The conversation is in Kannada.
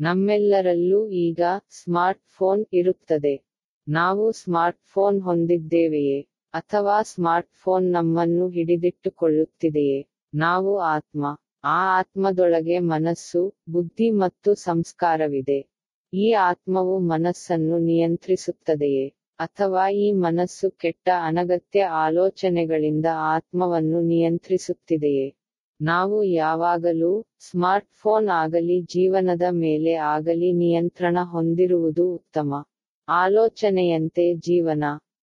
ನಮ್ಮೆಲ್ಲರಲ್ಲೂ ಈಗ ಸ್ಮಾರ್ಟ್ ಫೋನ್ ಇರುತ್ತದೆ. ನಾವು ಸ್ಮಾರ್ಟ್ ಫೋನ್ ಹೊಂದಿದ್ದೇವೆಯೇ? ಅಥವಾ ಸ್ಮಾರ್ಟ್ ಫೋನ್ ನಮ್ಮನ್ನು ಹಿಡಿದಿಟ್ಟುಕೊಳ್ಳುತ್ತಿದೆಯೇ? ನಾವು ಆತ್ಮ. ಆ ಆತ್ಮದೊಳಗೆ ಮನಸ್ಸು, ಬುದ್ಧಿ ಮತ್ತು ಸಂಸ್ಕಾರವಿದೆ. ಈ ಆತ್ಮವು ಮನಸ್ಸನ್ನು ನಿಯಂತ್ರಿಸುತ್ತದೆಯೇ? ಅಥವಾ ಈ ಮನಸ್ಸು ಕೆಟ್ಟ ಅನಗತ್ಯ ಆಲೋಚನೆಗಳಿಂದ ಆತ್ಮವನ್ನು ನಿಯಂತ್ರಿಸುತ್ತಿದೆಯೇ? ನಾವು ಯಾವಾಗಲೂ ಸ್ಮಾರ್ಟ್ ಫೋನ್ ಆಗಲಿ ಜೀವನದ ಮೇಲೆ ಆಗಲಿ ನಿಯಂತ್ರಣ ಹೊಂದಿರುವುದು ಉತ್ತಮ. ಆಲೋಚನೆಯಂತೆ ಜೀವನ.